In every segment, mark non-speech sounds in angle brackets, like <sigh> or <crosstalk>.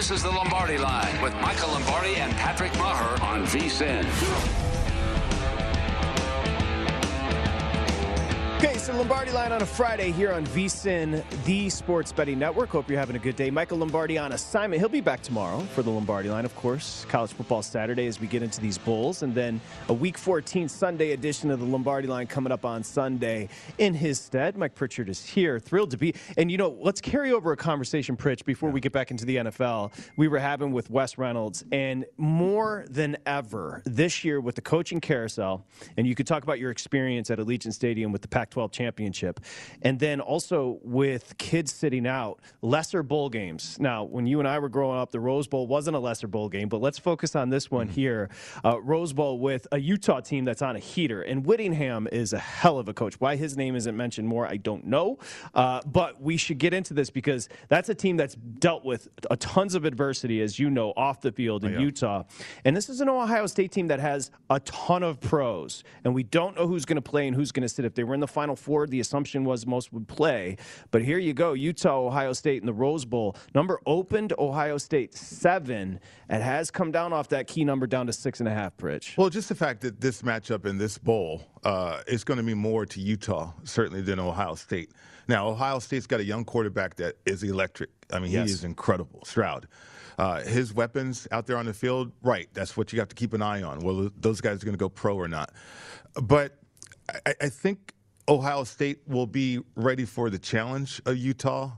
This is the Lombardi Line with Michael Lombardi and Patrick Maher on VSIN. Okay, so Lombardi line on a Friday here on VSIN, the Sports Betting Network. Hope you're having a good day. Michael Lombardi on assignment. He'll be back tomorrow for the Lombardi line, of course. College football Saturday as we get into these bowls, and then a Week 14 Sunday edition of the Lombardi line coming up on Sunday in his stead. Mike Pritchard is here, thrilled to be. And you know, let's carry over a conversation, Pritch, before we get back into the NFL. We were having with Wes Reynolds, and more than ever this year with the coaching carousel, and you could talk about your experience at Allegiant Stadium with the Pac 12 championship. And then also with kids sitting out, lesser bowl games. Now, when you and I were growing up, the Rose Bowl wasn't a lesser bowl game, but let's focus on this one here uh, Rose Bowl with a Utah team that's on a heater. And Whittingham is a hell of a coach. Why his name isn't mentioned more, I don't know. Uh, but we should get into this because that's a team that's dealt with a tons of adversity, as you know, off the field in Utah. And this is an Ohio State team that has a ton of pros. And we don't know who's going to play and who's going to sit. If they were in the Final Four, the assumption was most would play. But here you go Utah, Ohio State in the Rose Bowl. Number opened Ohio State seven. It has come down off that key number down to six and a half, Pritch. Well, just the fact that this matchup in this bowl uh, is going to be more to Utah, certainly, than Ohio State. Now, Ohio State's got a young quarterback that is electric. I mean, Yes. he is incredible, Stroud. Uh, his weapons out there on the field, right, that's what you have to keep an eye on. Well, those guys are going to go pro or not. But I, I think Ohio State will be ready for the challenge of Utah.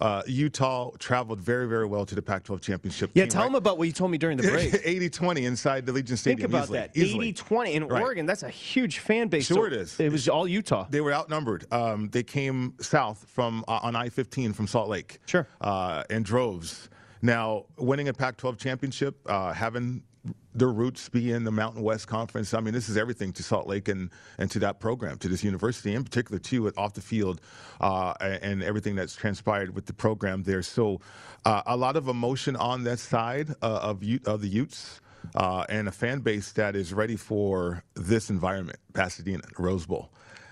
Uh, Utah traveled very, very well to the Pac 12 championship. Yeah, Came tell right- them about what you told me during the break. <laughs> 80 20 inside the Allegiant Stadium. Think about easily, that. easily. 80 20 in Right. Oregon. That's a huge fan base. Sure So it is. It was all Utah. They were outnumbered. Um, they came south from uh, on I-15 from Salt Lake. Sure. Uh, in droves. Now, winning a Pac-12 championship, uh, having their roots be in the Mountain West Conference. I mean, this is everything to Salt Lake and, and to that program, to this university in particular, too, off the field uh, and, everything that's transpired with the program there. So, uh, a lot of emotion on that side uh, of, of the Utes. Uh, and a fan base that is ready for this environment, Pasadena, Rose Bowl.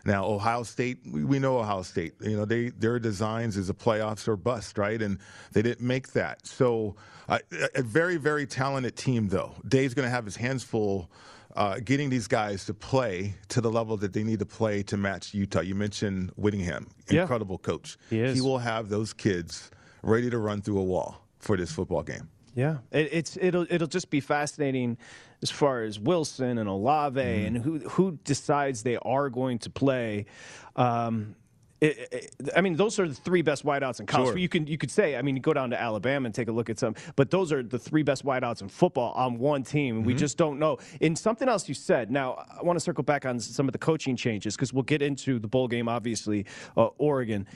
Now, Ohio State, we, we know Ohio State. You know, they their designs is a playoffs or bust, right? And they didn't make that. So, uh, a very, very talented team, though. Dave's going to have his hands full. Uh, getting these guys to play to the level that they need to play to match Utah. You mentioned Whittingham, Yeah. incredible coach. He is. will have those kids ready to run through a wall for this football game. Yeah, it, it's it'll it'll just be fascinating as far as Wilson and Olave Mm-hmm. and who who decides they are going to play. Um, it, it, I mean, those are the three best wideouts in college. Sure. You can you could say, I mean, you go down to Alabama and take a look at some, but those are the three best wideouts in football on one team. and We Mm-hmm. just don't know. In something else you said. Now, I want to circle back on some of the coaching changes because we'll get into the bowl game. Obviously, uh, Oregon.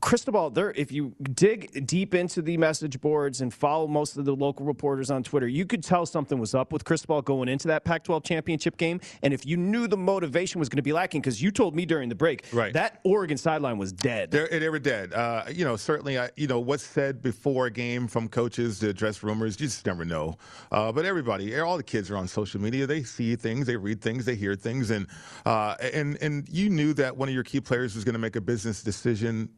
Cristobal, there. If you dig deep into the message boards and follow most of the local reporters on Twitter, you could tell something was up with Cristobal going into that Pac-12 championship game. And if you knew the motivation was going to be lacking, because you told me during the break, Right. that Oregon sideline was dead. They're, they were dead. Uh, you know, certainly, I, you know, what's said before a game from coaches to address rumors, you just never know. Uh, but everybody, all the kids are on social media. They see things, they read things, they hear things, and uh, and and you knew that one of your key players was going to make a business decision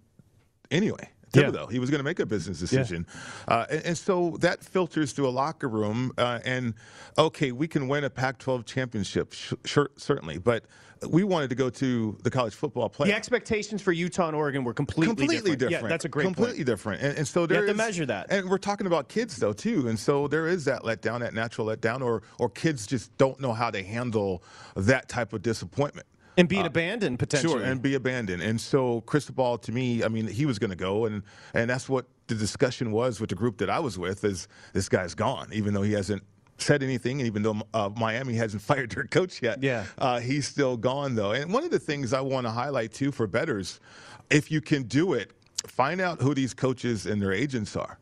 anyway. Yeah. Thibodeaux, he was going to make a business decision, uh, and, and so that filters through a locker room. Uh, and okay, we can win a Pac-12 championship, sh- sure, certainly, but we wanted to go to the college football playoff The expectations for Utah and Oregon were completely, completely different. different. Yeah, that's a great completely point. different. And, and so there have to measure that. And we're talking about kids though too, and so there is that letdown, that natural letdown, or or kids just don't know how to handle that type of disappointment. And being abandoned potentially. Uh, Sure, and be abandoned. And so Cristobal, to me, I mean, he was going to go, and and that's what the discussion was with the group that I was with. Is this guy's gone, even though he hasn't said anything, and even though uh, Miami hasn't <laughs> fired their coach yet. Yeah. uh, he's still gone though. And one of the things I want to highlight too for betters, if you can do it, find out who these coaches and their agents are,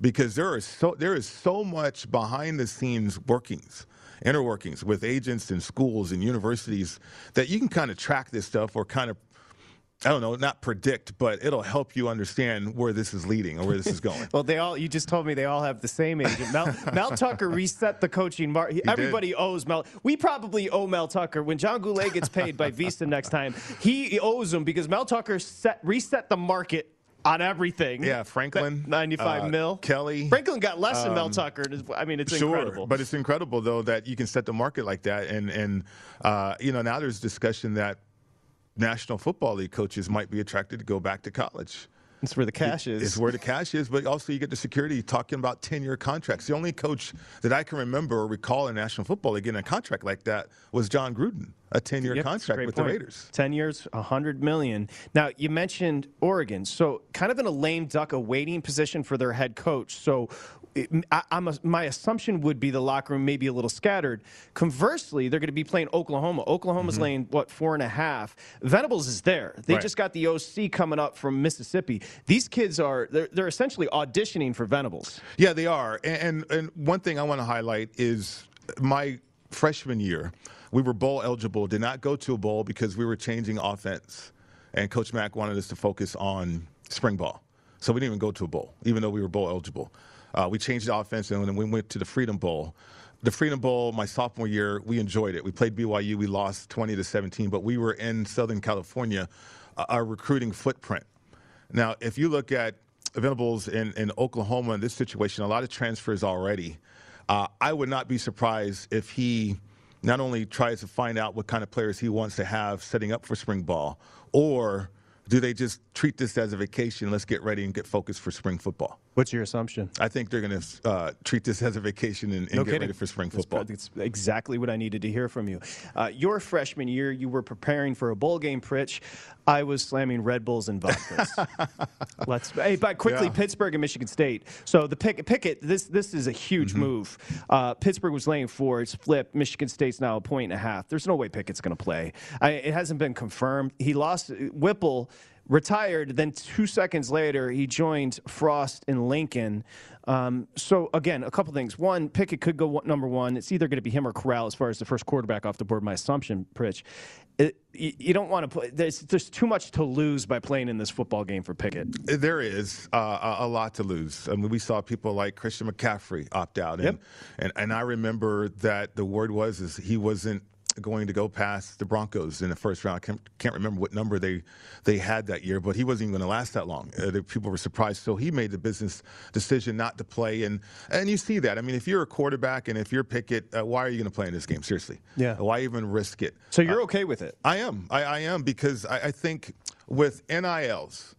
because there is so there is so much behind the scenes workings inner workings with agents and schools and universities that you can kind of track this stuff or kind of I don't know, not predict, but it'll help you understand where this is leading or where this is <laughs> going. Well, they all. You just told me they all have the same agent. Mel, <laughs> Mel Tucker reset the coaching market. Everybody owes Mel. We probably owe Mel Tucker when John Goulet gets paid by <laughs> Visa next time. He owes him because Mel Tucker set reset the market on everything. Yeah, Franklin, ninety-five uh, mil. Kelly, Franklin got less than Mel um, Tucker. I mean, it's sure, incredible. but it's incredible though that you can set the market like that, and and uh, you know now there's discussion that National Football League coaches might be attracted to go back to college. it's where the cash is. It's where the cash is, but also you get the security talking about 10 year contracts. The only coach that I can remember or recall in National Football League getting a contract like that was Jon Gruden, a 10 year Yep, contract with point. the Raiders. 10 years, 100 million. Now, you mentioned Oregon. So, kind of in a lame duck, a waiting position for their head coach. So, it, I, am my assumption would be the locker room may be a little scattered. Conversely, they're going to be playing Oklahoma. Oklahoma's laying, what, four and a half. Venables is there. They Mm-hmm. Right. just got the OC coming up from Mississippi. These kids are, they're, they're essentially auditioning for Venables. Yeah, they are. And, and, and one thing I want to highlight is my freshman year, we were bowl eligible, did not go to a bowl because we were changing offense. And Coach Mack wanted us to focus on spring ball. So we didn't even go to a bowl, even though we were bowl eligible. Uh, we changed the offense and then we went to the Freedom Bowl. The Freedom Bowl, my sophomore year, we enjoyed it. We played BYU, we lost 20 to 17, but we were in Southern California, uh, our recruiting footprint. Now, if you look at Venables in, in Oklahoma in this situation, a lot of transfers already. Uh, I would not be surprised if he not only tries to find out what kind of players he wants to have setting up for spring ball, or do they just treat this as a vacation? Let's get ready and get focused for spring football. What's your assumption? I think they're going to uh, treat this as a vacation and, and No get kidding. ready for spring football. probably- That's exactly what I needed to hear from you. Uh, your freshman year, you were preparing for a bowl game, Pritch. I was slamming Red Bulls and vodkas. <laughs> Let's hey, but quickly, Yeah. Pittsburgh and Michigan State. So the pick, Pickett, this this is a huge Mm-hmm. move. Uh, Pittsburgh was laying four. It's flipped. Michigan State's now a point and a half. There's no way Pickett's going to play. I, it hasn't been confirmed. He lost Whipple. Retired, then two seconds later, he joined Frost in Lincoln. Um, so again, a couple things. One, Pickett could go number one. It's either going to be him or Corral as far as the first quarterback off the board. My assumption, Pritch. It, you, you don't want to play. There's, there's too much to lose by playing in this football game for Pickett. There is uh, a a lot to lose. I mean, we saw people like Christian McCaffrey opt out, and, Yep. and and I remember that the word was is he wasn't going to go past the Broncos in the first round. I can't, can't remember what number they they had that year, but he wasn't even going to last that long. Uh, the people were surprised, so he made the business decision not to play, and and you see that. I mean, if you're a quarterback and if you're Pickett, uh, why are you going to play in this game? Seriously, Yeah. Why even risk it? So you're okay with it? I am. I, I am because I, I think with NILs,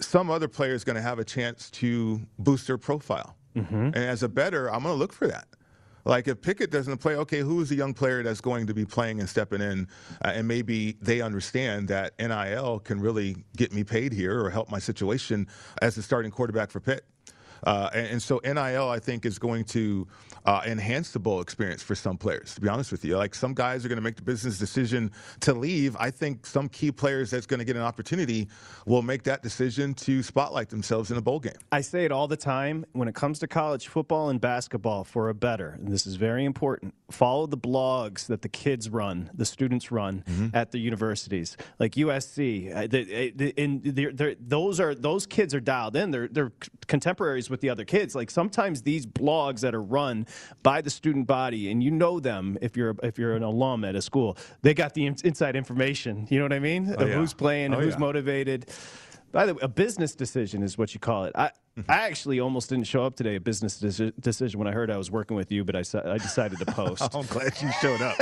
some other player is going to have a chance to boost their profile. Mm-hmm. And as a better, I'm going to look for that. Like if Pickett doesn't play, okay, who is the young player that's going to be playing and stepping in, uh, and maybe they understand that NIL can really get me paid here or help my situation as the starting quarterback for Pitt. Uh, and, and, so NIL, I think, is going to uh, enhance the bowl experience for some players. To be honest with you, like some guys are going to make the business decision to leave. I think some key players that's going to get an opportunity will make that decision to spotlight themselves in a bowl game. I say it all the time when it comes to college football and basketball. For a better, and this is very important. Follow the blogs that the kids run, the students run mm-hmm. at the universities, like USC. And uh, those are those kids are dialed in. They're they're contemporaries with the other kids. Like sometimes these blogs that are run by the student body, and you know them if you're if you're an alum at a school, they got the inside information. You know what I mean? Oh, of yeah. who's playing, oh, who's yeah. motivated. By the way, a business decision is what you call it. I, I actually almost didn't show up today, a business deci- decision, when I heard I was working with you, but I, I decided to post. <laughs> I'm glad you showed up.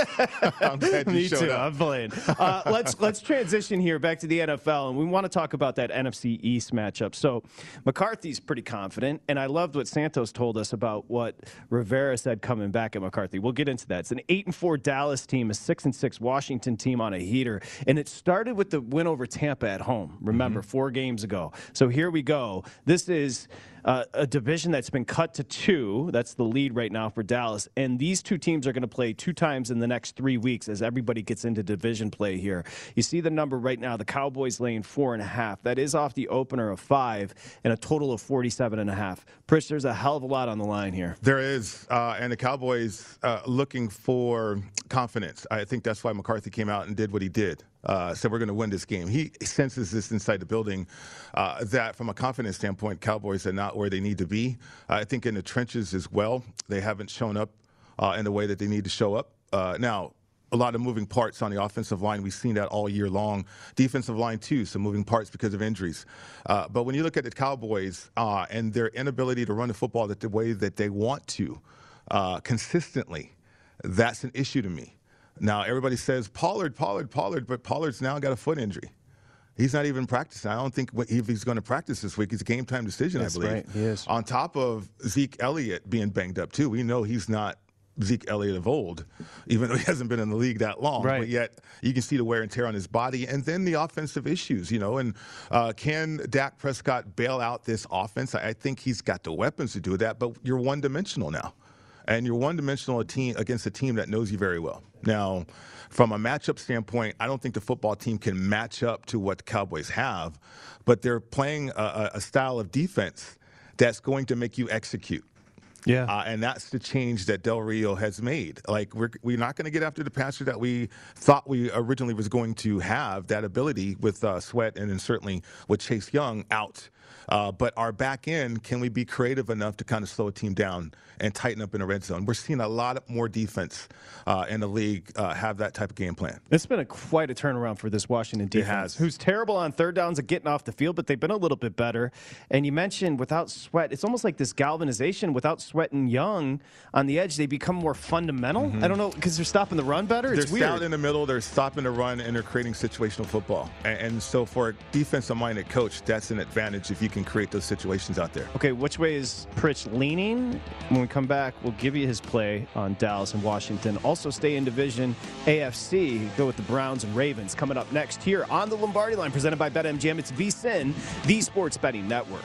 I'm glad you <laughs> Me showed too. up. I'm playing. Uh, let's let's transition here back to the NFL, and we want to talk about that NFC East matchup. So McCarthy's pretty confident, and I loved what Santos told us about what Rivera said coming back at McCarthy. We'll get into that. It's an eight and four Dallas team, a six and six Washington team on a heater, and it started with the win over Tampa at home. Remember, Mm-hmm. four games ago. So here we go. This is is uh, a division that's been cut to two. That's the lead right now for Dallas. And these two teams are going to play two times in the next three weeks as everybody gets into division play here. You see the number right now the Cowboys laying four and a half. That is off the opener of five and a total of 47 and a half. Pritch, there's a hell of a lot on the line here. There is, uh, and the Cowboys uh, looking for confidence. I think that's why McCarthy came out and did what he did. Uh, said we're going to win this game. He senses this inside the building uh, that, from a confidence standpoint, Cowboys are not where they need to be. I think in the trenches as well, they haven't shown up uh, in the way that they need to show up. Uh, now, a lot of moving parts on the offensive line. We've seen that all year long. Defensive line, too, some moving parts because of injuries. Uh, but when you look at the Cowboys uh, and their inability to run the football the way that they want to uh, consistently, that's an issue to me. Now, everybody says Pollard, Pollard, Pollard, but Pollard's now got a foot injury. He's not even practicing. I don't think if he's going to practice this week, it's a game time decision, That's I believe. right, he is. On top of Zeke Elliott being banged up, too. We know he's not Zeke Elliott of old, even though he hasn't been in the league that long. Right. But yet you can see the wear and tear on his body, and then the offensive issues. You know, and uh, can Dak Prescott bail out this offense? I think he's got the weapons to do that, but you're one dimensional now, and you're one dimensional team against a team that knows you very well. Now, from a matchup standpoint, I don't think the football team can match up to what the Cowboys have, but they're playing a, a- style of defense that's going to make you execute. Yeah. Uh, and that's the change that Del Rio has made. Like we're we're not going to get after the passer that we thought we originally was going to have that ability with uh, Sweat and then certainly with Chase Young out. Uh, but our back end, can we be creative enough to kind of slow a team down and tighten up in the red zone? We're seeing a lot more defense uh, in the league uh, have that type of game plan. It's been a quite a turnaround for this Washington defense, has. who's terrible on third downs and getting off the field, but they've been a little bit better. And you mentioned without Sweat, it's almost like this galvanization. Without Sweat and Young on the edge, they become more fundamental. I don't know because they're stopping the run better. It's Mm-hmm. they're weird. stout in the middle. They're stopping the run, and they're creating situational football. And, and so, for a defensive-minded coach, that's an advantage if you can create those situations out there. Okay, which way is Pritch leaning? When we come back, we'll give you his play on Dallas and Washington. Also, stay in division AFC. Go with the Browns and Ravens. Coming up next here on the Lombardi line, presented by BetMGM. It's VSIN, the Sports Betting Network.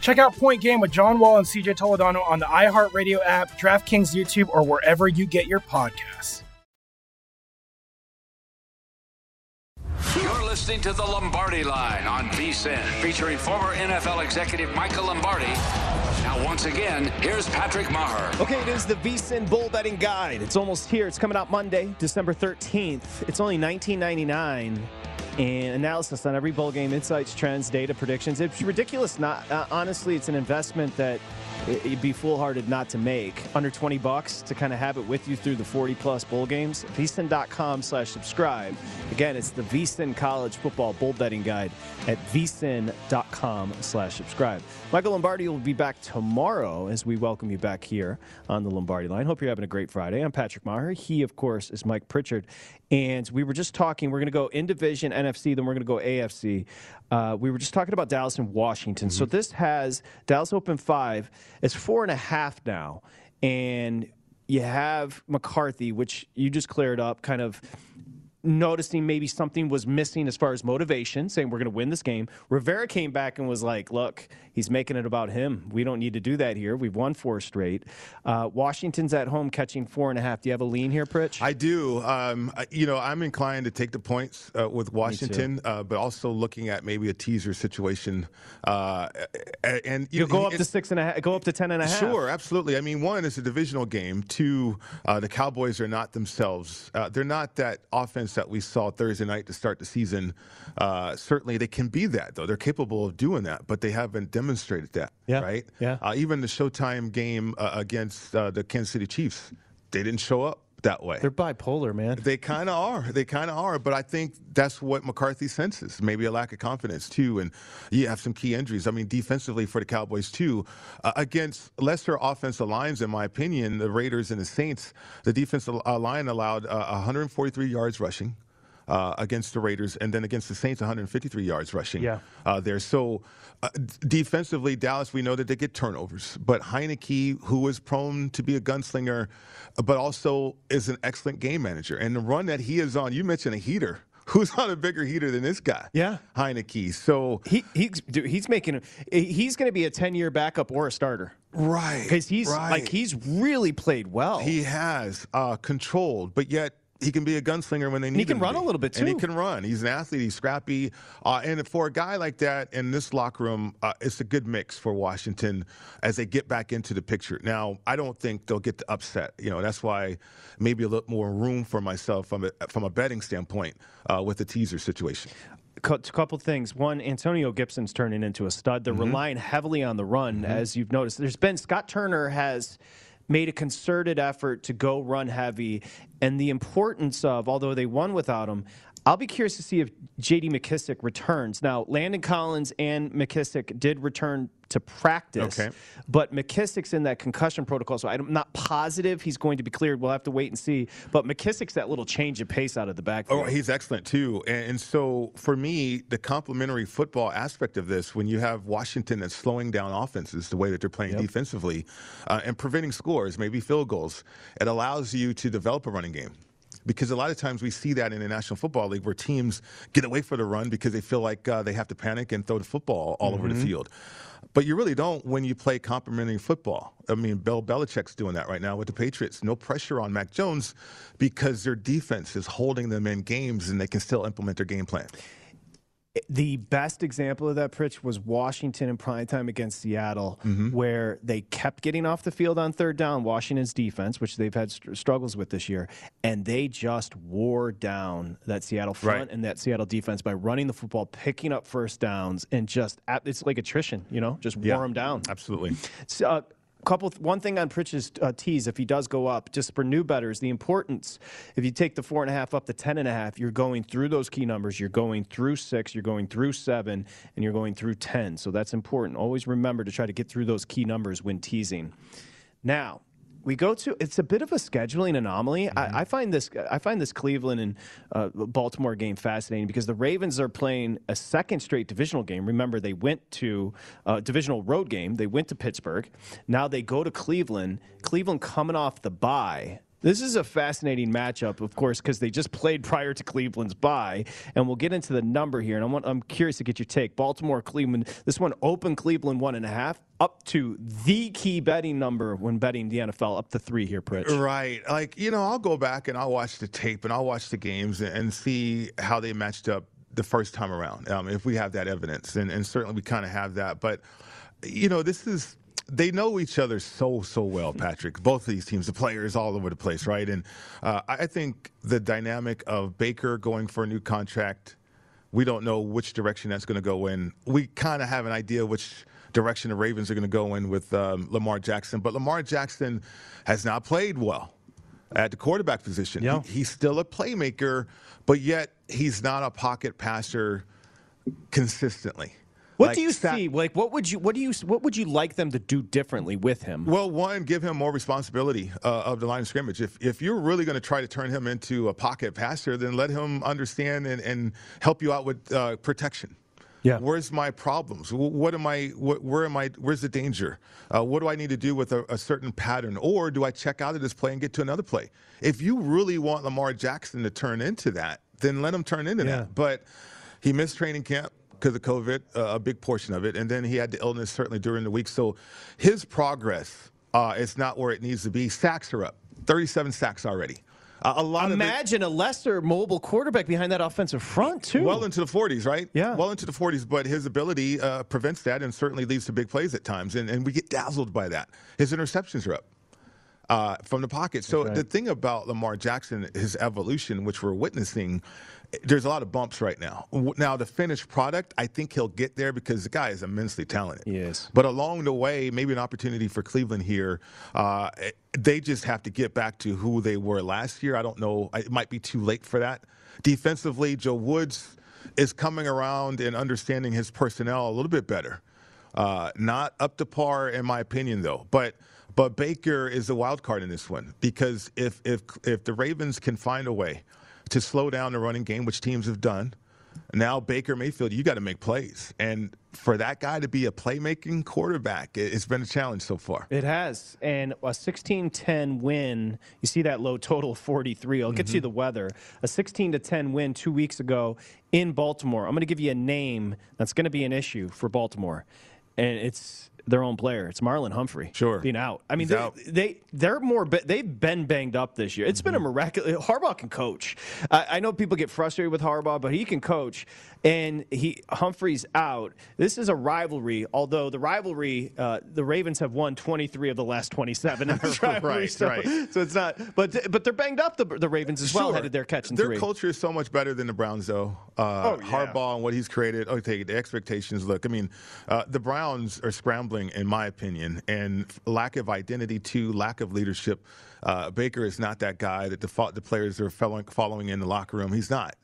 Check out Point Game with John Wall and CJ Toledano on the iHeartRadio app, DraftKings YouTube, or wherever you get your podcasts. You're listening to the Lombardi Line on VSIN, featuring former NFL executive Michael Lombardi. Now, once again, here's Patrick Maher. Okay, it is the VSIN Bowl Betting Guide. It's almost here. It's coming out Monday, December 13th. It's only $19.99 and analysis on every bowl game, insights, trends, data, predictions. It's ridiculous. Not uh, honestly, it's an investment that it'd be foolhardy not to make under 20 bucks to kind of have it with you through the 40 plus bowl games. Vsin.com slash subscribe. Again it's the vsin college football bowl betting guide at vsin.com slash subscribe. Michael lombardi will be back tomorrow as we welcome you back here on the lombardi line. Hope you're having a great friday. I'm patrick maher. He of course is mike pritchard. And we were just talking we're going to go in division nfc then we're going to go afc uh, we were just talking about Dallas and Washington. Mm-hmm. So this has Dallas Open five. It's four and a half now, and you have McCarthy, which you just cleared up, kind of noticing maybe something was missing as far as motivation, saying we're going to win this game. Rivera came back and was like, look, he's making it about him. We don't need to do that here. We've won four straight. Uh, Washington's at home catching four and a half. Do you have a lean here, Pritch? I do. Um, you know, I'm inclined to take the points uh, with Washington, uh, but also looking at maybe a teaser situation. Uh, and you go up to six and a half, go up to ten and a half. Sure, absolutely. I mean, one, it's a divisional game. Two, uh, the Cowboys are not themselves. Uh, they're not that offense that we saw Thursday night to start the season. certainly, they can be that though. They're capable of doing that, but they haven't demonstrated demonstrated that. Yeah. Right. Yeah. Uh, even the Showtime game uh, against uh, the Kansas City Chiefs, they didn't show up that way. They're bipolar, man. They kind of are. They kind of are. But I think that's what McCarthy senses. Maybe a lack of confidence too, and you have some key injuries. I mean, defensively for the Cowboys too, uh, against lesser offensive lines, in my opinion, the Raiders and the Saints, the defensive line allowed uh, 143 yards rushing uh, against the Raiders, and then against the Saints, 153 yards rushing yeah. uh, there. So uh, defensively, Dallas, we know that they get turnovers, but Heinicke, who is prone to be a gunslinger, but also is an excellent game manager, and the run that he is on, you mentioned a heater <laughs> who's on a bigger heater than this guy? Yeah, Heinicke. So he he's dude, he's making he's going to be a ten year backup or a starter, right? Because he's right. like he's really played well. He has uh, controlled, but yet he can be a gunslinger when they need. And he can run a little bit too. And he can run. He's an athlete. He's scrappy. Uh, and for a guy like that in this locker room, uh, it's a good mix for Washington as they get back into the picture. Now, I don't think they'll get the upset. You know, that's why maybe a little more room for myself from a, from a betting standpoint uh, with the teaser situation. a couple things. One, Antonio Gibson's turning into a stud. They're Mm-hmm. relying heavily on the run, as you've noticed. There's been Scott Turner has made a concerted effort to go run heavy, and the importance of, although they won without him. I'll be curious to see if J.D. McKissick returns. Now, Landon Collins and McKissick did return to practice, Okay. but McKissick's in that concussion protocol, so I'm not positive he's going to be cleared. We'll have to wait and see. But McKissick's that little change of pace out of the backfield. Oh, he's excellent too. And, and so for me, the complementary football aspect of this, when you have Washington that's slowing down offenses the way that they're playing defensively uh, and preventing scores, maybe field goals, it allows you to develop a running game. Because a lot of times we see that in the National Football League where teams get away for the run because they feel like uh, they have to panic and throw the football all over the Mm-hmm. Mhm. field. But you really don't when you play complementary football. I mean, Bill Belichick's doing that right now with the Patriots. No pressure on Mac Jones because their defense is holding them in games and they can still implement their game plan. The best example of that, Pritch, was Washington in primetime against Seattle, Mm-hmm. where they kept getting off the field on third down, Washington's defense, which they've had str- struggles with this year, and they just wore down that Seattle front Right. and that Seattle defense by running the football, picking up first downs, and just, it's like attrition, you know, just Yeah, wore them down. Absolutely. So, uh, couple one thing on Pritch's uh, tease if he does go up just for new betters the importance if you take the four and a half up to ten and a half you're going through those key numbers you're going through six you're going through seven and you're going through ten. So that's important. Always remember to try to get through those key numbers when teasing. Now we go to it's a bit of a scheduling anomaly. I, I find this I find this Cleveland and uh, Baltimore game fascinating because the Ravens are playing a second straight divisional game. Remember, they went to uh, divisional road game. They went to Pittsburgh. Now they go to Cleveland. Cleveland coming off the bye. This is a fascinating matchup, of course, because they just played prior to Cleveland's bye, and we'll get into the number here. And I'm, I'm curious to get your take. Baltimore, Cleveland. This one open Cleveland one and a half, up to the key betting number when betting the NFL, up to three here, Pritch. Right. Like, you know, I'll go back and I'll watch the tape and I'll watch the games and, see how they matched up the first time around, um, if we have that evidence. And, and certainly we kind of have that. But, you know, this is. They know each other so so well, Patrick. Both of these teams, the players all over the place, right? And uh, I think the dynamic of Baker going for a new contract, we don't know which direction that's going to go in. We kind of have an idea which direction the Ravens are going to go in with um, Lamar Jackson, but Lamar Jackson has not played well at the quarterback position. He- he's still a playmaker, but yet he's not a pocket passer consistently. What Like, do you see? Like, what would you what do you what would you like them to do differently with him? Well, one, give him more responsibility uh, of the line of scrimmage. If if you're really going to try to turn him into a pocket passer, then let him understand and, and help you out with uh, protection. Yeah. Where's my problems? What am I? What, where am I? Where's the danger? Uh, what do I need to do with a, a certain pattern? Or do I check out of this play and get to another play? If you really want Lamar Jackson to turn into that, then let him turn into Yeah. that. But he missed training camp because of COVID, uh, a big portion of it, and then he had the illness certainly during the week. So his progress uh, is not where it needs to be. Sacks are up, 37 sacks already. Uh, a lot of it, Imagine a lesser mobile quarterback behind that offensive front too. well into the 40s, right? Yeah. Well into the 40s, but his ability uh, prevents that and certainly leads to big plays at times, and, and we get dazzled by that. His interceptions are up. Uh, from the pocket. So right. the thing about Lamar Jackson, his evolution, which we're witnessing, there's a lot of bumps right now. Now the finished product, I think he'll get there because the guy is immensely talented. Yes. But along the way, maybe an opportunity for Cleveland here. Uh, they just have to get back to who they were last year. I don't know. It might be too late for that. Defensively, Joe Woods is coming around and understanding his personnel a little bit better. Uh, not up to par, in my opinion, though. But but Baker is the wild card in this one because if if if the Ravens can find a way to slow down the running game, which teams have done, now Baker Mayfield, you got to make plays, and for that guy to be a playmaking quarterback, it- it's been a challenge so far. It has. And a 16 10 win, you see that low total of 43. I'll get Mm-hmm. to the weather. A 16 to 10 win two weeks ago in Baltimore. I'm going to give you a name that's going to be an issue for Baltimore. And it's their own player. It's Marlon Humphrey. Sure. Being out. I mean, they, out. they, they are more. They've been banged up this year. It's been Mm-hmm. a miraculous. Harbaugh can coach. I, I know people get frustrated with Harbaugh, but he can coach. And he Humphrey's out. This is a rivalry, although the rivalry, uh, the Ravens have won 23 of the last 27 in <laughs> this rivalry. Right, so, right. so it's not, but but they're banged up, the, the Ravens as well, Sure. headed there catching Their three. culture is so much better than the Browns, though. Uh, Oh, yeah. Harbaugh and what he's created. Okay, the expectations. Look, I mean, uh, the Browns are scrambling, in my opinion, and lack of identity, too, lack of leadership. Uh, Baker is not that guy that the, the players are following, in the locker room. He's not.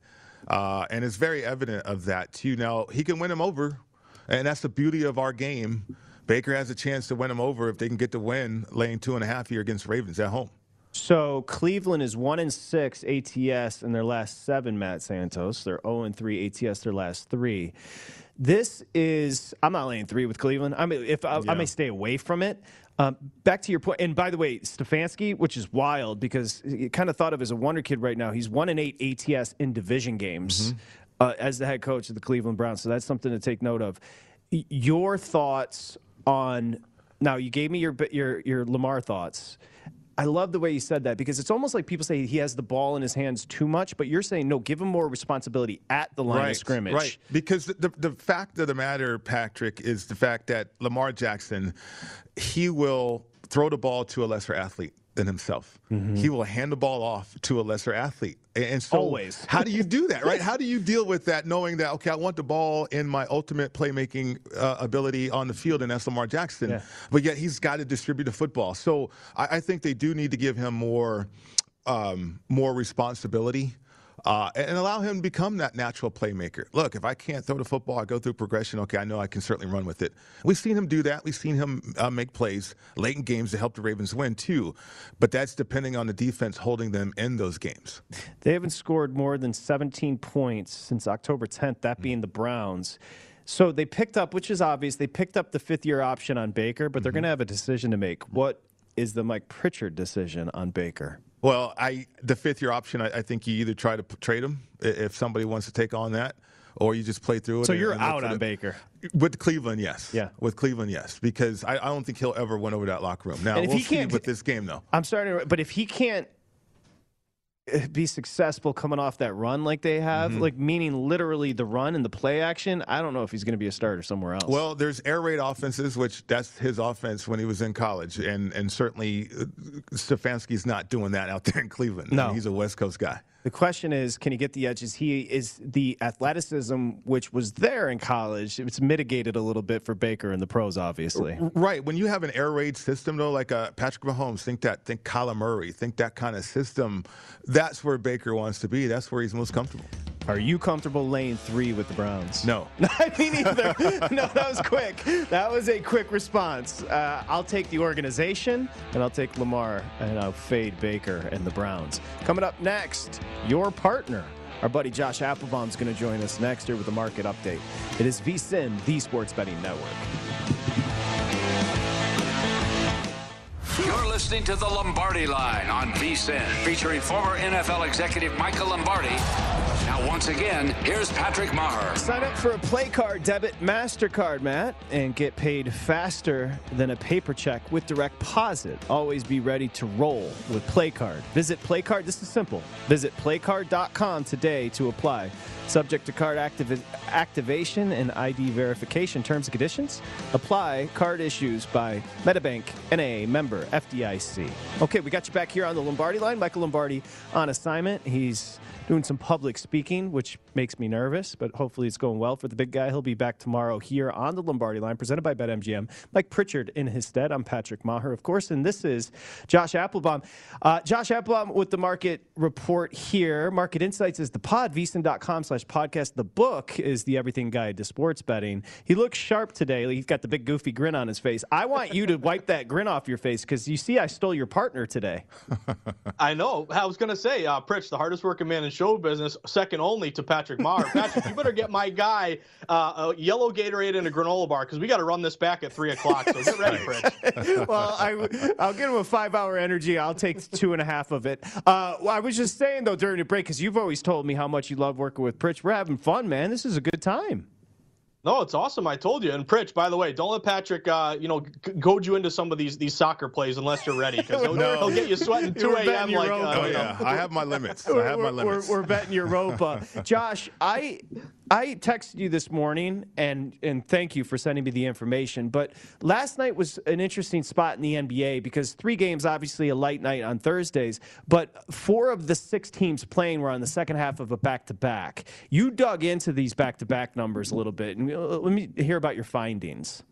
Uh, and it's very evident of that, too. Now, he can win them over, and that's the beauty of our game. Baker has a chance to win them over if they can get the win, laying two and a half here against Ravens at home. So Cleveland is one and six ATS in their last seven. Matt Santos, they're zero and three ATS their last three. This is I'm not laying three with Cleveland. I mean, if I, I may stay away from it. Um, back to your point, and by the way, Stefanski, which is wild because you kind of thought of as a wonder kid right now. He's one and eight ATS in division games uh, as the head coach of the Cleveland Browns. So that's something to take note of. Y- Your thoughts on now? You gave me your your your Lamar thoughts. I love the way you said that because it's almost like people say he has the ball in his hands too much, but you're saying no, give him more responsibility at the line of scrimmage. Right. Because the, the, the fact of the matter, Patrick, is the fact that Lamar Jackson, he will throw the ball to a lesser athlete than himself. He will hand the ball off to a lesser athlete. And- And so, Always. how do you do that, right? <laughs> How do you deal with that, knowing that okay, I want the ball in my ultimate playmaking uh, ability on the field, and that's Lamar Jackson, Yeah. but yet he's got to distribute the football. So I, I think they do need to give him more, um, more responsibility. Uh, and allow him to become that natural playmaker. Look, if I can't throw the football, I go through progression. Okay, I know I can certainly run with it. We've seen him do that. We've seen him uh, make plays late in games to help the Ravens win too. But that's depending on the defense holding them in those games. They haven't scored more than 17 points since October 10th, that being the Browns. So they picked up, which is obvious, they picked up the fifth year option on Baker, but they're going to have a decision to make. What is the Mike Pritchard decision on Baker? Well, I the fifth year option. I, I think you either try to p- trade him if somebody wants to take on that, or you just play through it. So and- you're and out on the- Baker. with Cleveland. Yes. Yeah. With Cleveland, yes, because I, I don't think he'll ever win over that locker room. Now And if we'll he see can't- with this game though. I'm starting to, but if he can't be successful coming off that run like they have, Mm-hmm. like meaning literally the run and the play action, I don't know if he's going to be a starter somewhere else. Well, there's air raid offenses, which that's his offense when he was in college, and and certainly uh, Stefanski's not doing that out there in Cleveland. I No. mean, he's a West Coast guy. The question is, can he get the edges? He is the athleticism which was there in college. It's mitigated a little bit for Baker in the pros, obviously. Right. When you have an air raid system, though, like uh, Patrick Mahomes, think that, think Kyler Murray, think that kind of system. That's where Baker wants to be. That's where he's most comfortable. Are you comfortable laying three with the Browns? No. <laughs> Not me neither. no, that was quick. That was a quick response. Uh, I'll take the organization, and I'll take Lamar, and I'll fade Baker and the Browns. Coming up next, your partner. Our buddy Josh Applebaum is going to join us next here with a market update. It is VSIN, the Sports Betting Network. You're listening to the Lombardi Line on VSIN, featuring former NFL executive Michael Lombardi. Now, once again, here's Patrick Maher. Sign up for a PlayCard debit MasterCard, Matt, and get paid faster than a paper check with direct deposit. Always be ready to roll with PlayCard. Visit PlayCard. This is simple. Visit playcard.com today to apply. Subject to card activ- activation and ID verification terms and conditions. Apply card issues by Metabank NA member FDIC. Okay, we got you back here on the Lombardi line. Michael Lombardi on assignment. He's doing some public speaking, which makes me nervous, but hopefully it's going well for the big guy. He'll be back tomorrow here on the Lombardi line, presented by BetMGM. Mike Pritchard in his stead. I'm Patrick Maher, of course, and this is Josh Applebaum. Uh, Josh Applebaum with the market report here. Market Insights is the pod, vsin.com slash podcast. The book is the Everything Guide to Sports Betting. He looks sharp today. He's got the big goofy grin on his face. I want you to wipe that grin off your face because you see I stole your partner today. <laughs> I know. I was going to say, uh, Pritch, the hardest working man in show business, second only to Patrick Maher. Patrick, you better get my guy uh, a yellow Gatorade and a granola bar because we got to run this back at 3 o'clock. So get ready, Pritch. <laughs> well, I, I'll give him a five hour energy. I'll take two and a half of it. Uh, well, I was just saying, though, during the break, because you've always told me how much you love working with Pritch. We're having fun, man. This is a good time. No, it's awesome. I told you. And Pritch, by the way, don't let Patrick, uh, you know, g- goad you into some of these these soccer plays unless you're ready, because he'll, <laughs> No. he'll get you sweating <laughs> 2 a.m. like. Uh, Oh yeah, I have my limits. <laughs> I have my We're- we're- limits. We're, betting your rope. Uh, Josh, I I texted you this morning, and and thank you for sending me the information. But last night was an interesting spot in the NBA because three games, obviously a light night on Thursdays, but four of the six teams playing were on the second half of a back to back. You dug into these back to back numbers a little bit, and uh, let me hear about your findings.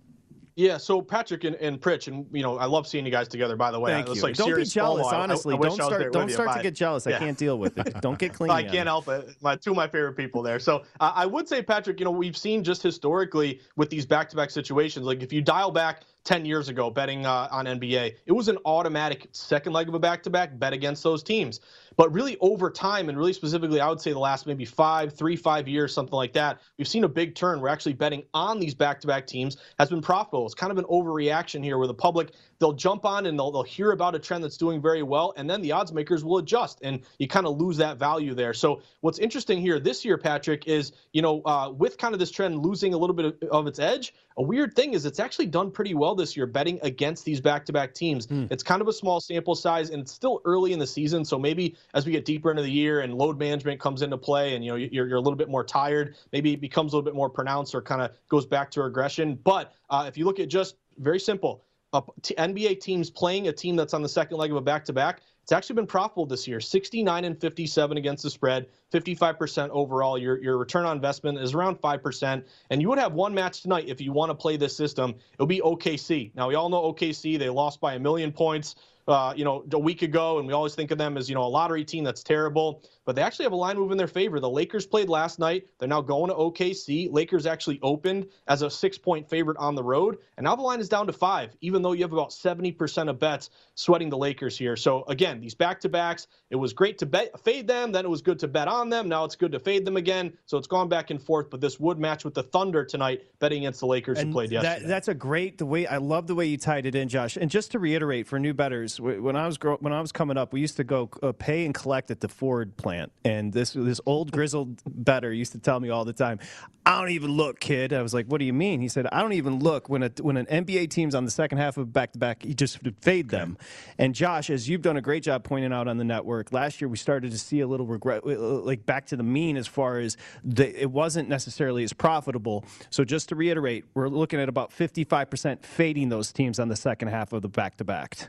Yeah, so Patrick and, and Pritch, and you know, I love seeing you guys together. By the way, Thank It's you. like don't be jealous. I- I- honestly. I don't I there start. Don't you, start to get jealous. I can't deal with it. <laughs> Don't get clean. I can't help it. My two of my favorite people there. So uh, I would say, Patrick, you know, we've seen just historically with these back-to-back situations. Like if you dial back 10 years ago, betting uh, on NBA, it was an automatic second leg of a back-to-back bet against those teams. But really over time, and really specifically, I would say the last maybe five, three, five years, something like that, we've seen a big turn. We're actually betting on these back-to-back teams has been profitable. It's kind of an overreaction here where the public they'll jump on and they'll, they'll hear about a trend that's doing very well, and then the odds makers will adjust, and you kind of lose that value there. So what's interesting here this year, Patrick, is you know uh, with kind of this trend losing a little bit of, of its edge. A weird thing is it's actually done pretty well this year betting against these back-to-back teams. It's kind of a small sample size, and it's still early in the season. So maybe as we get deeper into the year and load management comes into play, and you know you're, you're a little bit more tired, maybe it becomes a little bit more pronounced or kind of goes back to regression. But uh, if you look at just very simple, uh, NBA teams playing a team that's on the second leg of a back-to-back, it's actually been profitable this year. 69 and 57 against the spread, 55% overall. Your your return on investment is around 5%. And you would have one match tonight if you want to play this system. It'll be OKC. Now we all know OKC. They lost by a million points. Uh, you know, a week ago, and we always think of them as you know a lottery team that's terrible. But they actually have a line move in their favor. The Lakers played last night. They're now going to OKC. Lakers actually opened as a six-point favorite on the road, and now the line is down to five. Even though you have about 70% of bets sweating the Lakers here. So again, these back-to-backs. It was great to bet fade them. Then it was good to bet on them. Now it's good to fade them again. So it's gone back and forth. But this would match with the Thunder tonight, betting against the Lakers who played yesterday. That, that's a great the way I love the way you tied it in, Josh. And just to reiterate for new bettors, wh- when I was grow, when I was coming up, we used to go uh, pay and collect at the Ford plant, and this this old grizzled bettor used to tell me all the time, "I don't even look, kid." I was like, "What do you mean?" He said, "I don't even look when a when an NBA team's on the second half of back to back, you just fade them." And Josh, as you've done a great job pointing out on the network, last year we started to see a little regret, uh, like back to the mean as far as the, it wasn't necessarily as profitable. So just to reiterate, we're looking at about 55% fading those teams on the second half of the back to back.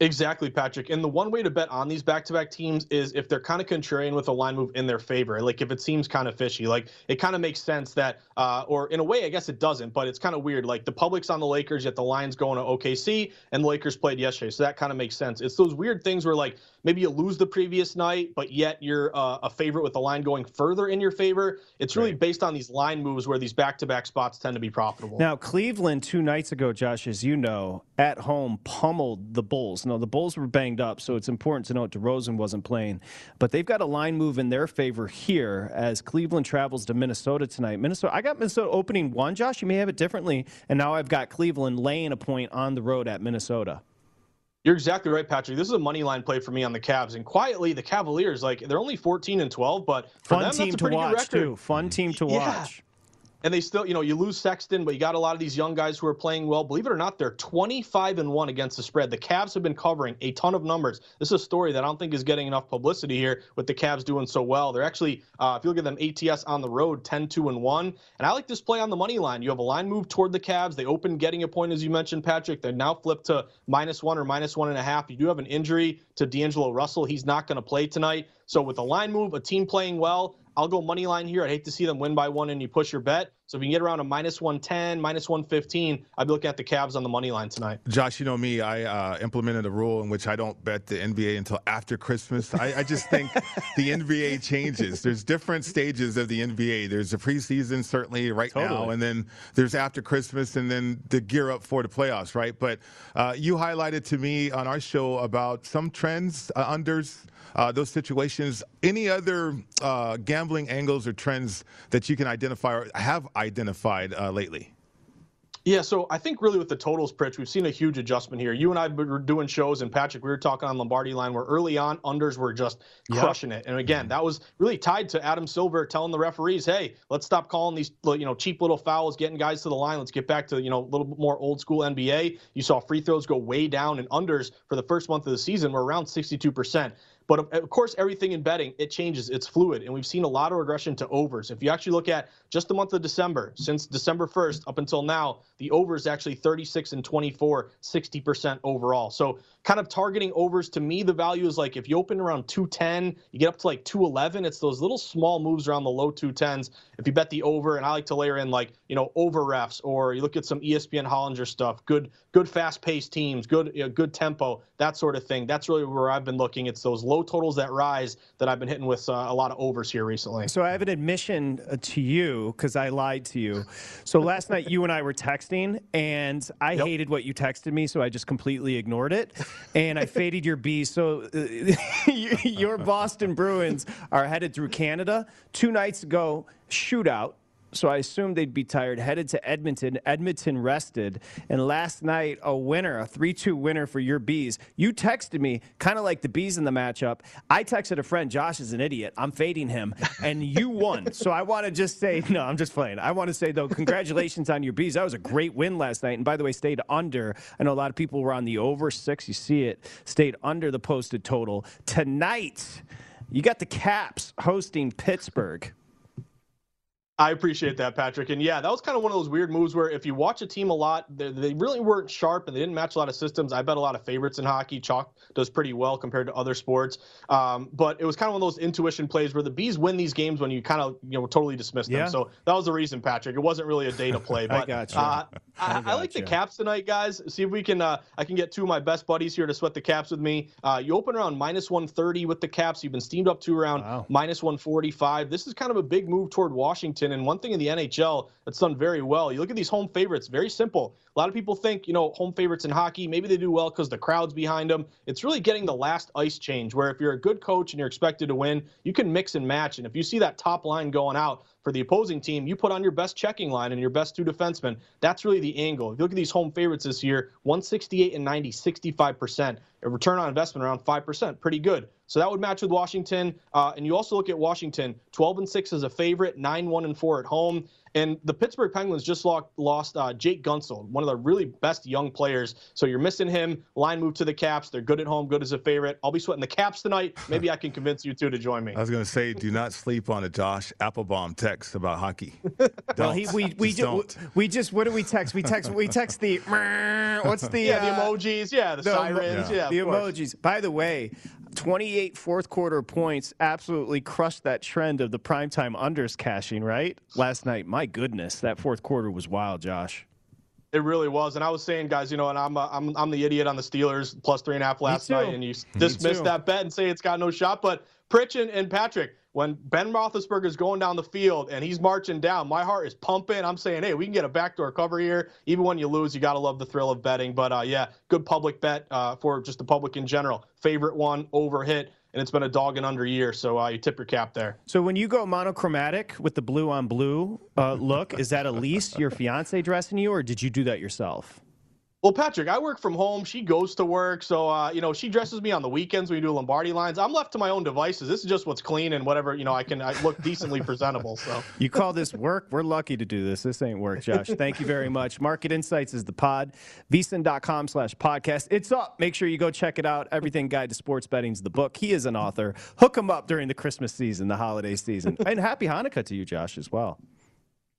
Exactly, Patrick. And the one way to bet on these back-to-back teams is if they're kind of contrarian with a line move in their favor. Like if it seems kind of fishy, like it kind of makes sense that, uh, or in a way, I guess it doesn't, but it's kind of weird. Like the public's on the Lakers, yet the line's going to OKC, and the Lakers played yesterday, so that kind of makes sense. It's those weird things where like maybe you lose the previous night, but yet you're uh, a favorite with the line going further in your favor. It's really based on these line moves where these back-to-back spots tend to be profitable. Now, Cleveland two nights ago, Josh, as you know, at home pummeled the Bulls. Now, the Bulls were banged up, so it's important to note DeRozan wasn't playing. But they've got a line move in their favor here as Cleveland travels to Minnesota tonight. Minnesota, I got Minnesota opening one, Josh. You may have it differently. And now I've got Cleveland laying a point on the road at Minnesota. You're exactly right, Patrick. This is a money line play for me on the Cavs. And quietly, the Cavaliers, like they're only 14 and 12, but for Fun them, team to watch, too. Fun team to Yeah. watch. And they still, you know, you lose Sexton, but you got a lot of these young guys who are playing well. Believe it or not, they're 25 and 1 against the spread. The Cavs have been covering a ton of numbers. This is a story that I don't think is getting enough publicity here with the Cavs doing so well. They're actually, uh, if you look at them ATS on the road, 10 2 and 1. And I like this play on the money line. You have a line move toward the Cavs. They open getting a point, as you mentioned, Patrick. They're now flipped to minus one or minus one and a half. You do have an injury to D'Angelo Russell. He's not going to play tonight. So with a line move, a team playing well, I'll go money line here. I'd hate to see them win by one and you push your bet. So if you can get around a minus 110, minus 115, I'd be looking at the Cavs on the money line tonight. Josh, you know me, I uh, implemented a rule in which I don't bet the NBA until after Christmas. I, I just think <laughs> the NBA changes. There's different stages of the NBA. There's the preseason, certainly right now, and then there's after Christmas, and then the gear up for the playoffs, right? But uh, you highlighted to me on our show about some trends, uh, unders, uh, those situations. Any other uh, gambling angles or trends that you can identify or have identified uh, lately? Yeah, so I think really with the totals, Pritch, we've seen a huge adjustment here. You and I were doing shows, and Patrick, we were talking on Lombardi line where early on unders were just Yeah. crushing it. And again, that was really tied to Adam Silver telling the referees, "Hey, let's stop calling these you know cheap little fouls, getting guys to the line. Let's get back to you know a little bit more old school NBA." You saw free throws go way down, and unders for the first month of the season were around 62%. But of- course, everything in betting it changes. It's fluid, and we've seen a lot of regression to overs. If you actually look at just the month of December, since December 1st up until now, the over is actually 36 and 24, 60% overall. So kind of targeting overs to me, the value is like if you open around 210, you get up to like 211. It's those little small moves around the low 210s. If you bet the over, and I like to layer in like you know over refs, or you look at some ESPN Hollinger stuff, good good fast paced teams, good you know, good tempo, that sort of thing. That's really where I've been looking. It's those low totals that rise that I've been hitting with uh, a lot of overs here recently. So I have an admission uh, to you because I lied to you. So last night you and I were texting, and I hated what you texted me, so I just completely ignored it, and I faded your B. So uh, <laughs> your Boston Bruins are headed through Canada. Two nights ago, shootout. So I assumed they'd be tired. Headed to Edmonton. Edmonton rested. And last night, a winner, a 3 2 winner for your bees. You texted me, kind of like the bees in the matchup. I texted a friend, Josh is an idiot. I'm fading him. And you won. <laughs> so I want to just say, no, I'm just playing. I want to say, though, congratulations on your bees. That was a great win last night. And by the way, stayed under. I know a lot of people were on the over six. You see it. Stayed under the posted total. Tonight, you got the Caps hosting Pittsburgh. I appreciate that, Patrick. And yeah, that was kind of one of those weird moves where if you watch a team a lot, they, they really weren't sharp and they didn't match a lot of systems. I bet a lot of favorites in hockey. Chalk does pretty well compared to other sports. Um, but it was kind of one of those intuition plays where the Bees win these games when you kind of you know totally dismiss them. Yeah. So that was the reason, Patrick. It wasn't really a data play. <laughs> I But got you. Uh, I, I I like the. Caps tonight, guys. See if we can. Uh, I can get two of my best buddies here to sweat the Caps with me. Uh, you open around minus 130 with the Caps. You've been steamed up to around minus 145. This is kind of a big move toward Washington. And one thing in the NHL that's done very well. You look at these home favorites. Very simple. A lot of people think you know home favorites in hockey. Maybe they do well because the crowd's behind them. It's really getting the last ice change. Where if you're a good coach and you're expected to win, you can mix and match. And if you see that top line going out for the opposing team, you put on your best checking line and your best two defensemen. That's really the angle. If you look at these home favorites this year, 168 and 90, 65%. A return on investment around 5%. Pretty good. So that would match with Washington. Uh, and you also look at Washington, 12 and 6 as a favorite, 9 1 and 4 at home. And the Pittsburgh Penguins just lost, lost uh, Jake Guentzel, one of the really best young players. So you're missing him. Line move to the Caps. They're good at home, good as a favorite. I'll be sweating the Caps tonight. Maybe I can convince you two to join me. I was going to say, do not sleep on a Josh Appelbaum text about hockey. <laughs> Well, Don't. he, we we Just don't. we just what do we text? We text we text the what's the Yeah, the uh, emojis. Yeah, the sirens, yeah, of the course. emojis. By the way, 28 fourth quarter points absolutely crushed that trend of the primetime unders cashing. Right last night. My goodness, that fourth quarter was wild, Josh. It really was, and I was saying, guys, you know, and I'm uh, I'm I'm the idiot on the Steelers plus three and a half last night, and you Me dismissed that bet and say it's got no shot. But Pritch and, and Patrick, when Ben Roethlisberger is going down the field and he's marching down, my heart is pumping. I'm saying, hey, we can get a backdoor cover here. Even when you lose, you got to love the thrill of betting. But uh, yeah, good public bet uh, for just the public in general. Favorite one, over hit, and it's been a dog and under year. So uh, you tip your cap there. So when you go monochromatic with the blue on blue uh, look, is that Elise, your fiance, dressing you, or did you do that yourself? Well, Patrick, I work from home. She goes to work, so uh, you know she dresses me on the weekends we do Lombardi lines. I'm left to my own devices. This is just what's clean and whatever you know. I can I look decently presentable. So <laughs> You call this work? We're lucky to do this. This ain't work, Josh. Thank you very much. Market Insights is the pod. VSIN.com slash podcast. It's up. Make sure you go check it out. Everything Guide to Sports Betting's the book. He is an author. Hook him up during the Christmas season, the holiday season. And happy Hanukkah to you, Josh, as well.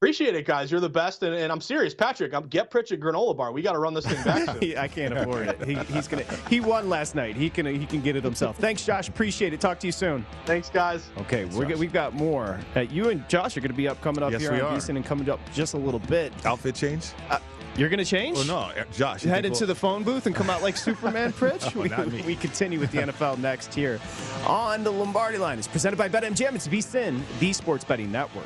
Appreciate it, guys. You're the best, and, and I'm serious, Patrick. I'm, get Pritchett granola bar. We got to run this thing back soon. <laughs> I can't afford it. He, he's gonna. He won last night. He can. He can get it himself. Thanks, Josh. Appreciate it. Talk to you soon. Thanks, guys. Okay, we're, g- we've got more. Uh, you and Josh are going to be up coming up Yes, here we on are. And coming up just a little bit. Outfit change? Uh, you're going to change? Well, no, uh, Josh. Head into we'll- the phone booth and come out like Superman, <laughs> Pritch? No, we, not me. we continue with the NFL next here on the Lombardi line. It's presented by BetMGM. It's VSIN, the Sports Betting Network.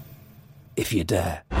if you dare.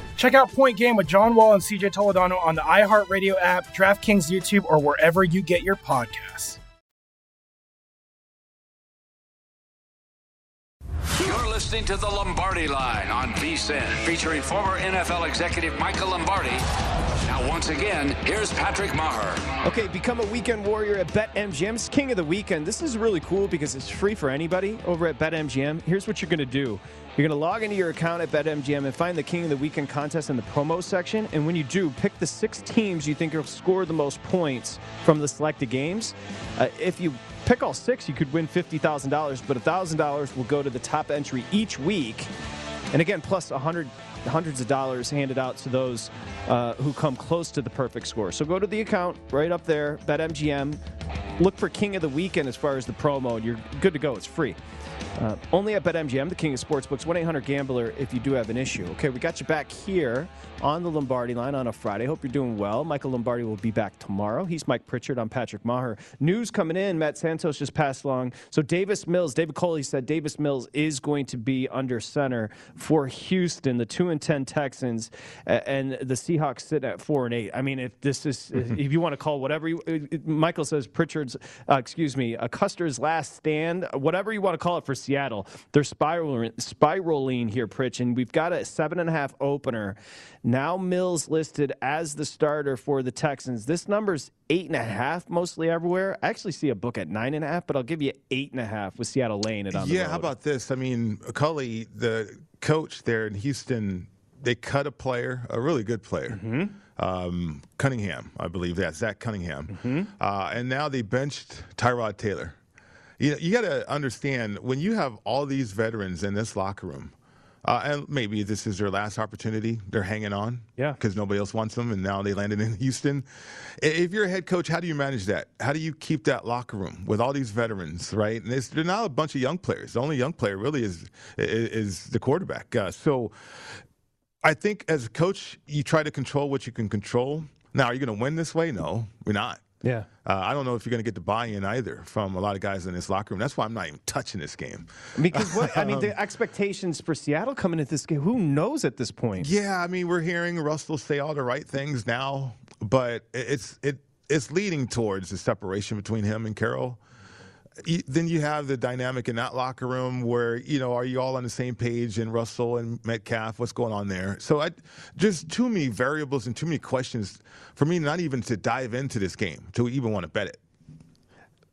Check out Point Game with John Wall and CJ Toledano on the iHeartRadio app, DraftKings YouTube, or wherever you get your podcasts. You're listening to the Lombardi Line on VSIN, featuring former NFL executive Michael Lombardi. Now, once again, here's Patrick Maher. Okay, become a weekend warrior at BetMGM's King of the Weekend. This is really cool because it's free for anybody over at BetMGM. Here's what you're going to do. You're going to log into your account at BetMGM and find the King of the Weekend contest in the promo section. And when you do, pick the six teams you think will score the most points from the selected games. Uh, if you pick all six, you could win $50,000, but $1,000 will go to the top entry each week. And again, plus 100, hundreds of dollars handed out to those uh, who come close to the perfect score. So go to the account right up there, BetMGM. Look for King of the Weekend as far as the promo, and you're good to go. It's free. Uh, only at BetMGM, the king of sportsbooks. 1 800 Gambler if you do have an issue. Okay, we got you back here on the Lombardi line on a Friday. Hope you're doing well. Michael Lombardi will be back tomorrow. He's Mike Pritchard. I'm Patrick Maher. News coming in. Matt Santos just passed along. So Davis Mills, David Culley said Davis Mills is going to be under center for Houston, the 2 and 10 Texans, and the Seahawks sit at 4 and 8. I mean, if this is, if you want to call whatever you, Michael says Pritchard's, uh, excuse me, uh, Custer's last stand, whatever you want to call it for Seattle, they're spiraling, spiraling here, Pritch, and we've got a seven and a half opener. Now Mills listed as the starter for the Texans. This number's eight and a half mostly everywhere. I actually see a book at nine and a half, but I'll give you eight and a half with Seattle laying it on the yeah, how about this? I mean, Culley, the coach there in Houston, they cut a player, a really good player. Mm-hmm. Um, Cunningham, I believe that Zach Cunningham, Mm-hmm. uh, and now they benched Tyrod Taylor. You, you got to understand when you have all these veterans in this locker room, Uh, and maybe this is their last opportunity. They're hanging on. Yeah. Because nobody else wants them, and now they landed in <laughs> Houston. If you're a head coach, how do you manage that? How do you keep that locker room with all these veterans, right? And it's, they're not a bunch of young players. The only young player really is is, is the quarterback. Uh, so I think as a coach, you try to control what you can control. Now, are you going to win this way? No, we're not. Yeah. Uh, I don't know if you're going to get the buy-in either from a lot of guys in this locker room. That's why I'm not even touching this game. Because what I mean, <laughs> the expectations for Seattle coming into this game, who knows at this point? Yeah, I mean, we're hearing Russell say all the right things now, but it's it it's leading towards the separation between him and Carroll. Then you have the dynamic in that locker room where you know are you all on the same page? And Russell and Metcalf, what's going on there? So I just too many variables and too many questions for me not even to dive into this game to even want to bet it.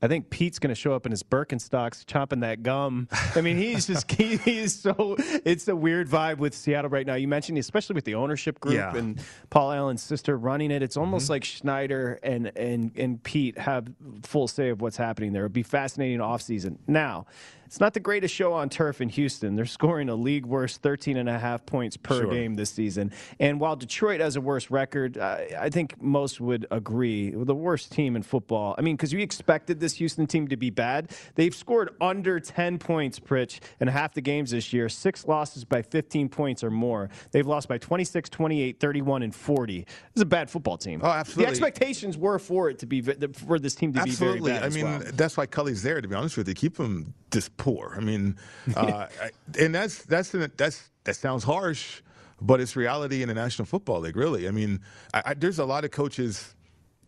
I think Pete's going to show up in his Birkenstocks, chomping that gum. I mean, he's just he, he's so. It's a weird vibe with Seattle right now. You mentioned, especially with the ownership group Yeah. and Paul Allen's sister running it. It's almost Mm-hmm. like Schneider and and and Pete have full say of what's happening there. It'd be fascinating offseason. Now, it's not the greatest show on turf in Houston. They're scoring a league worst 13 and a half points per Sure. game this season. And while Detroit has a worse record, I, I think most would agree the worst team in football. I mean, because we expected this Houston team to be bad. They've scored under 10 points, Pritch, in half the games this year, six losses by 15 points or more. They've lost by 26, 28, 31, and 40. This is a bad football team. Oh, absolutely. The expectations were for it to be for this team to Absolutely. be very bad. I mean, well. that's why Culley's there. To be honest with you, keep him this poor. I mean, uh, I- and that's that's that's that sounds harsh, but it's reality in the National Football League. Really, I mean, I, I, there's a lot of coaches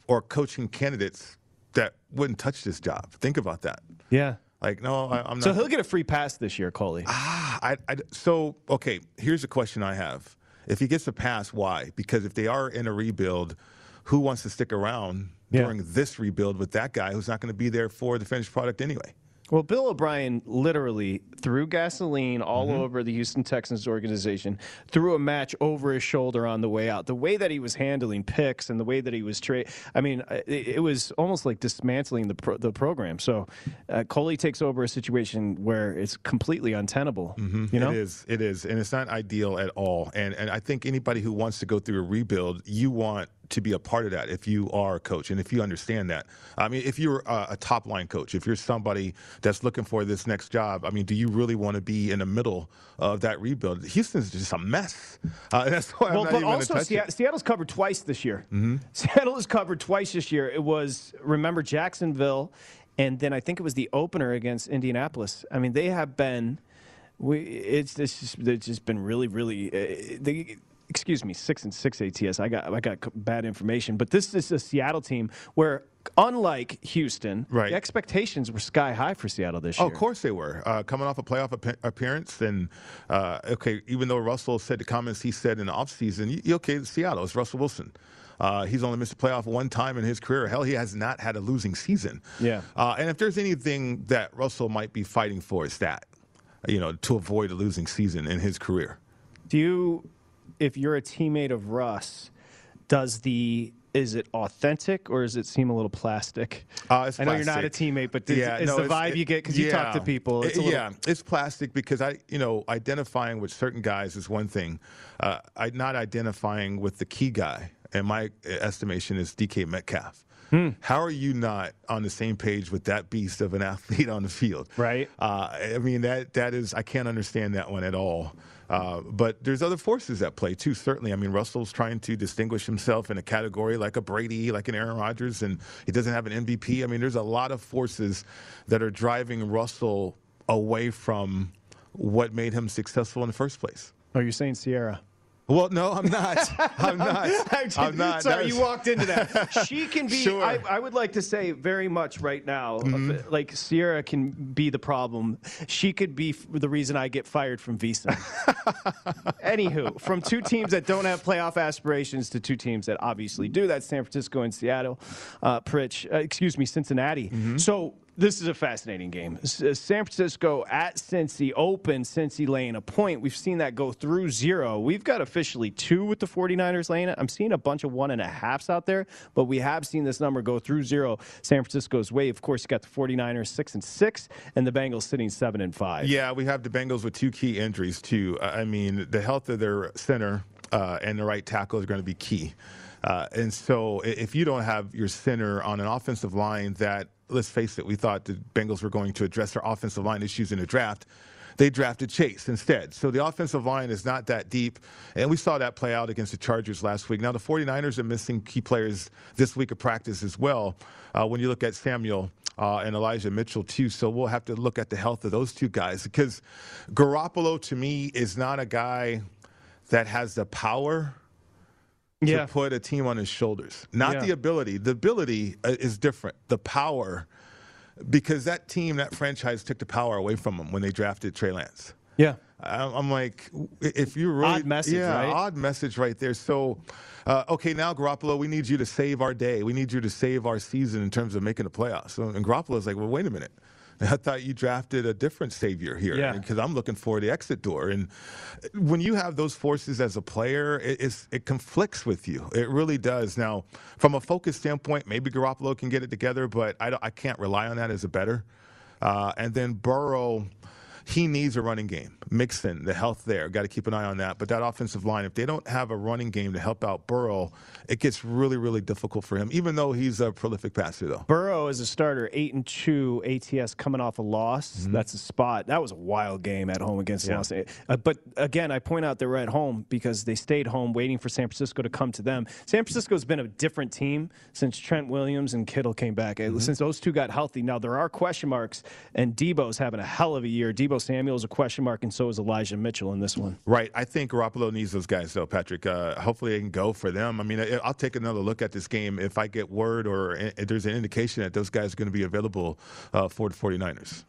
or coaching candidates that wouldn't touch this job. Think about that. yeah. Like, no, I, I'm not. So he'll get a free pass this year, Culley. I, I, so okay, here's a question I have: If he gets a pass, why? Because if they are in a rebuild, who wants to stick around Yeah. during this rebuild with that guy who's not going to be there for the finished product anyway? Well, Bill O'Brien literally threw gasoline all Mm-hmm. over the Houston Texans organization, threw a match over his shoulder on the way out. The way that he was handling picks and the way that he was trade, I mean, uh, it, it was almost like dismantling the pro- the program. So, uh, Culley takes over a situation where it's completely untenable. You know, It is. It is, and it's not ideal at all. And and I think anybody who wants to go through a rebuild, you want to be a part of that if you are a coach and if you understand that. I mean, if you're a, a top line coach, if you're somebody that's looking for this next job, I mean, do you really want to be in the middle of that rebuild? Houston's just a mess. Uh, <laughs> that's why well, I'm not but even going to also touch Seattle, it. Seattle's covered twice this year. Mm-hmm. Seattle is covered twice this year. It was remember Jacksonville, and then I think it was the opener against Indianapolis. I mean, they have been. We it's it's just, it's just been really really. Uh, they, excuse me, six and six ATS. I got I got bad information, but this is a Seattle team where. Unlike Houston, Right. the expectations were sky high for Seattle this year. Oh, year. of course they were. Uh, coming off a playoff ap- appearance, and uh, okay, even though Russell said the comments he said in the offseason, you, okay, Seattle, it's Russell Wilson. Uh, he's only missed a playoff one time in his career. Hell, he has not had a losing season. Yeah. Uh, and if there's anything that Russell might be fighting for, it's that, you know, to avoid a losing season in his career. Do you, if you're a teammate of Russ, does the is it authentic or does it seem a little plastic? Uh, it's I know you're not a teammate, but does, is no, the vibe it- you get because you talk to people? It's little, yeah, it's plastic because I, you know, identifying with certain guys is one thing. Uh, I not identifying with the key guy, and my estimation is DK Metcalf. Hmm. How are you not on the same page with that beast of an <laughs> athlete on the field? Right. Uh, I mean that that is I can't understand that one at all. Uh, but there's other forces at play too. Certainly, I mean Russell's trying to distinguish himself in a category like a Brady, like an Aaron Rodgers, and he doesn't have an MVP. I mean, there's a lot of forces that are driving Russell away from what made him successful in the first place. Oh, you're saying Ciara? Well, no, I'm not. <laughs> I'm not. <laughs> I'm not. Sorry, you walked into that. <laughs> She can be. Sure. I, I would like to say very much right now, Mm-hmm. uh, like Ciara can be the problem. She could be the reason I get fired from VSIN. Anywho, from two teams that don't have playoff aspirations to two teams that obviously do. That's San Francisco and Seattle. Uh, Pritch, uh, excuse me, Cincinnati. Mm-hmm. So This is a fascinating game. Uh, San Francisco at Cincy, open Cincy laying a point. We've seen that go through zero. We've got officially two with the 49ers laying it. I'm seeing a bunch of one and a halves out there, but we have seen this number go through zero San Francisco's way. Of course, you got the 49ers six and six, and the Bengals sitting seven and five. Yeah, we have the Bengals with two key injuries too. I mean, the health of their center uh, and the right tackle is going to be key. Uh, and so, if you don't have your center on an offensive line that, let's face it, we thought the Bengals were going to address their offensive line issues in the draft, they drafted Chase instead. So the offensive line is not that deep. And we saw that play out against the Chargers last week. Now, the 49ers are missing key players this week of practice as well. Uh, when you look at Samuel uh, and Elijah Mitchell, too. So we'll have to look at the health of those two guys because Garoppolo, to me, is not a guy that has the power Yeah. to put a team on his shoulders. Not Yeah. the ability. The ability uh, is different. The power, because that team, that franchise took the power away from him when they drafted Trey Lance. Yeah. I'm like, if you really Odd message, yeah, right? odd message right there. So, uh, okay, now Garoppolo, we need you to save our day. We need you to save our season in terms of making the playoffs. And Garoppolo's like, well, wait a minute. <laughs> I thought you drafted a different savior here Yeah. because I'm looking for the exit door. And when you have those forces as a player, it, it conflicts with you. It really does. Now, from a focus standpoint, maybe Garoppolo can get it together, but I, don't- I can't rely on that as a bettor. Uh, and then Burrow, he needs a running game. Mixon, the health there, got to keep an eye on that. But that offensive line, if they don't have a running game to help out Burrow, it gets really, really difficult for him. Even though he's a prolific passer, though. Burrow is a starter, eight and two ATS coming off a loss. That's a spot. That was a wild game at home against Mm-hmm. Yeah. Los Angeles. Uh, but again, I point out they were at home because they stayed home waiting for San Francisco to come to them. San Francisco's been a different team since Trent Williams and Kittle came back. Uh, Mm-hmm. Since those two got healthy, now there are question marks, and Deebo's having a hell of a year. Debo Samuel's a question mark, and so is Elijah Mitchell in this one. Right. I think Garoppolo needs those guys, though, Patrick. Uh, hopefully, they can go for them. I mean, I'll take another look at this game if I get word or if there's an indication that those guys are going to be available uh, for the 49ers.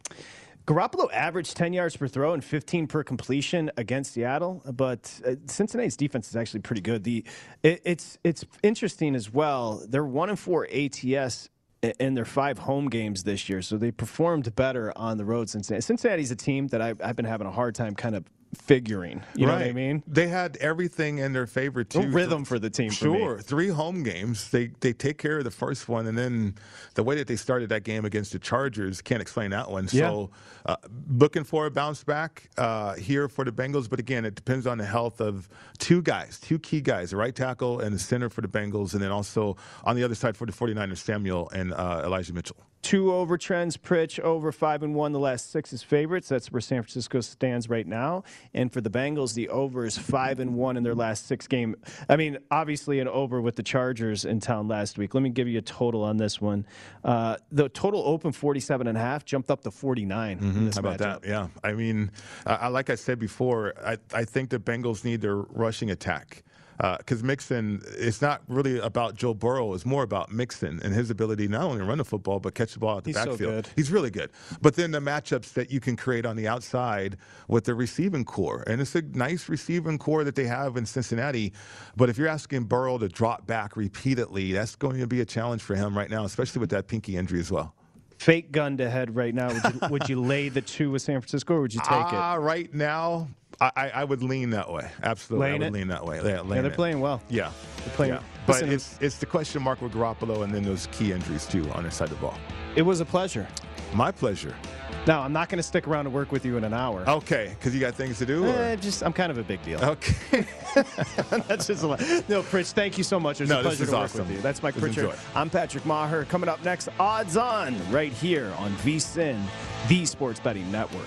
Garoppolo averaged 10 yards per throw and 15 per completion against Seattle, but uh, Cincinnati's defense is actually pretty good. The it, it's it's interesting as well. They're one and four ATS in their five home games this year, so they performed better on the road. Cincinnati. Cincinnati's a team that I, I've been having a hard time kind of figuring. You know what I mean? They had everything in their favor too. Rhythm for the team. for me. Sure, three home games. They they take care of the first one, and then the way that they started that game against the Chargers can't explain that one. So, uh, looking for a bounce back uh, here for the Bengals, but again, it depends on the health of two guys, two key guys, the right tackle and the center for the Bengals, and then also on the other side for the 49ers, Samuel and uh, Elijah Mitchell. Two over trends, Pritch over five and one. The last six is favorites. That's where San Francisco stands right now. And for the Bengals, the over is five and one in their last six game. I mean, obviously an over with the Chargers in town last week. Let me give you a total on this one. Uh, the total open 47 and a half jumped up to 49. in this How about matchup. that? Yeah. I mean, uh, like I said before, I, I think the Bengals need their rushing attack. Because Mixon, it's not really about Joe Burrow. It's more about Mixon and his ability not only to run the football, but catch the ball at the He's so backfield. good. He's really good. But then the matchups that you can create on the outside with the receiving corps. And it's a nice receiving corps that they have in Cincinnati. But if you're asking Burrow to drop back repeatedly, that's going to be a challenge for him right now, especially with that pinky injury as well. Fake gun to head right now. Would you, would you lay the two with San Francisco or would you take it? Ah, right now, I, I, would lean that way. Absolutely, Laying I would it? lean that way. Yeah, Yeah, they're it. playing well. Yeah, They're playing. yeah. But Listen, it's it's the question mark with Garoppolo and then those key injuries too on their side of the ball. it was a pleasure. My pleasure. Now, I'm not going to stick around to work with you in an hour. Okay, because you got things to do. Eh, just I'm kind of a big deal. Okay. <laughs> That's just a lot. No, Pritch, thank you so much. It was No, a this pleasure to work awesome. with you. That's Mike Pritchard. enjoy. I'm Patrick Maher. Coming up next, Odds On, right here on VSIN, the Sports Betting Network.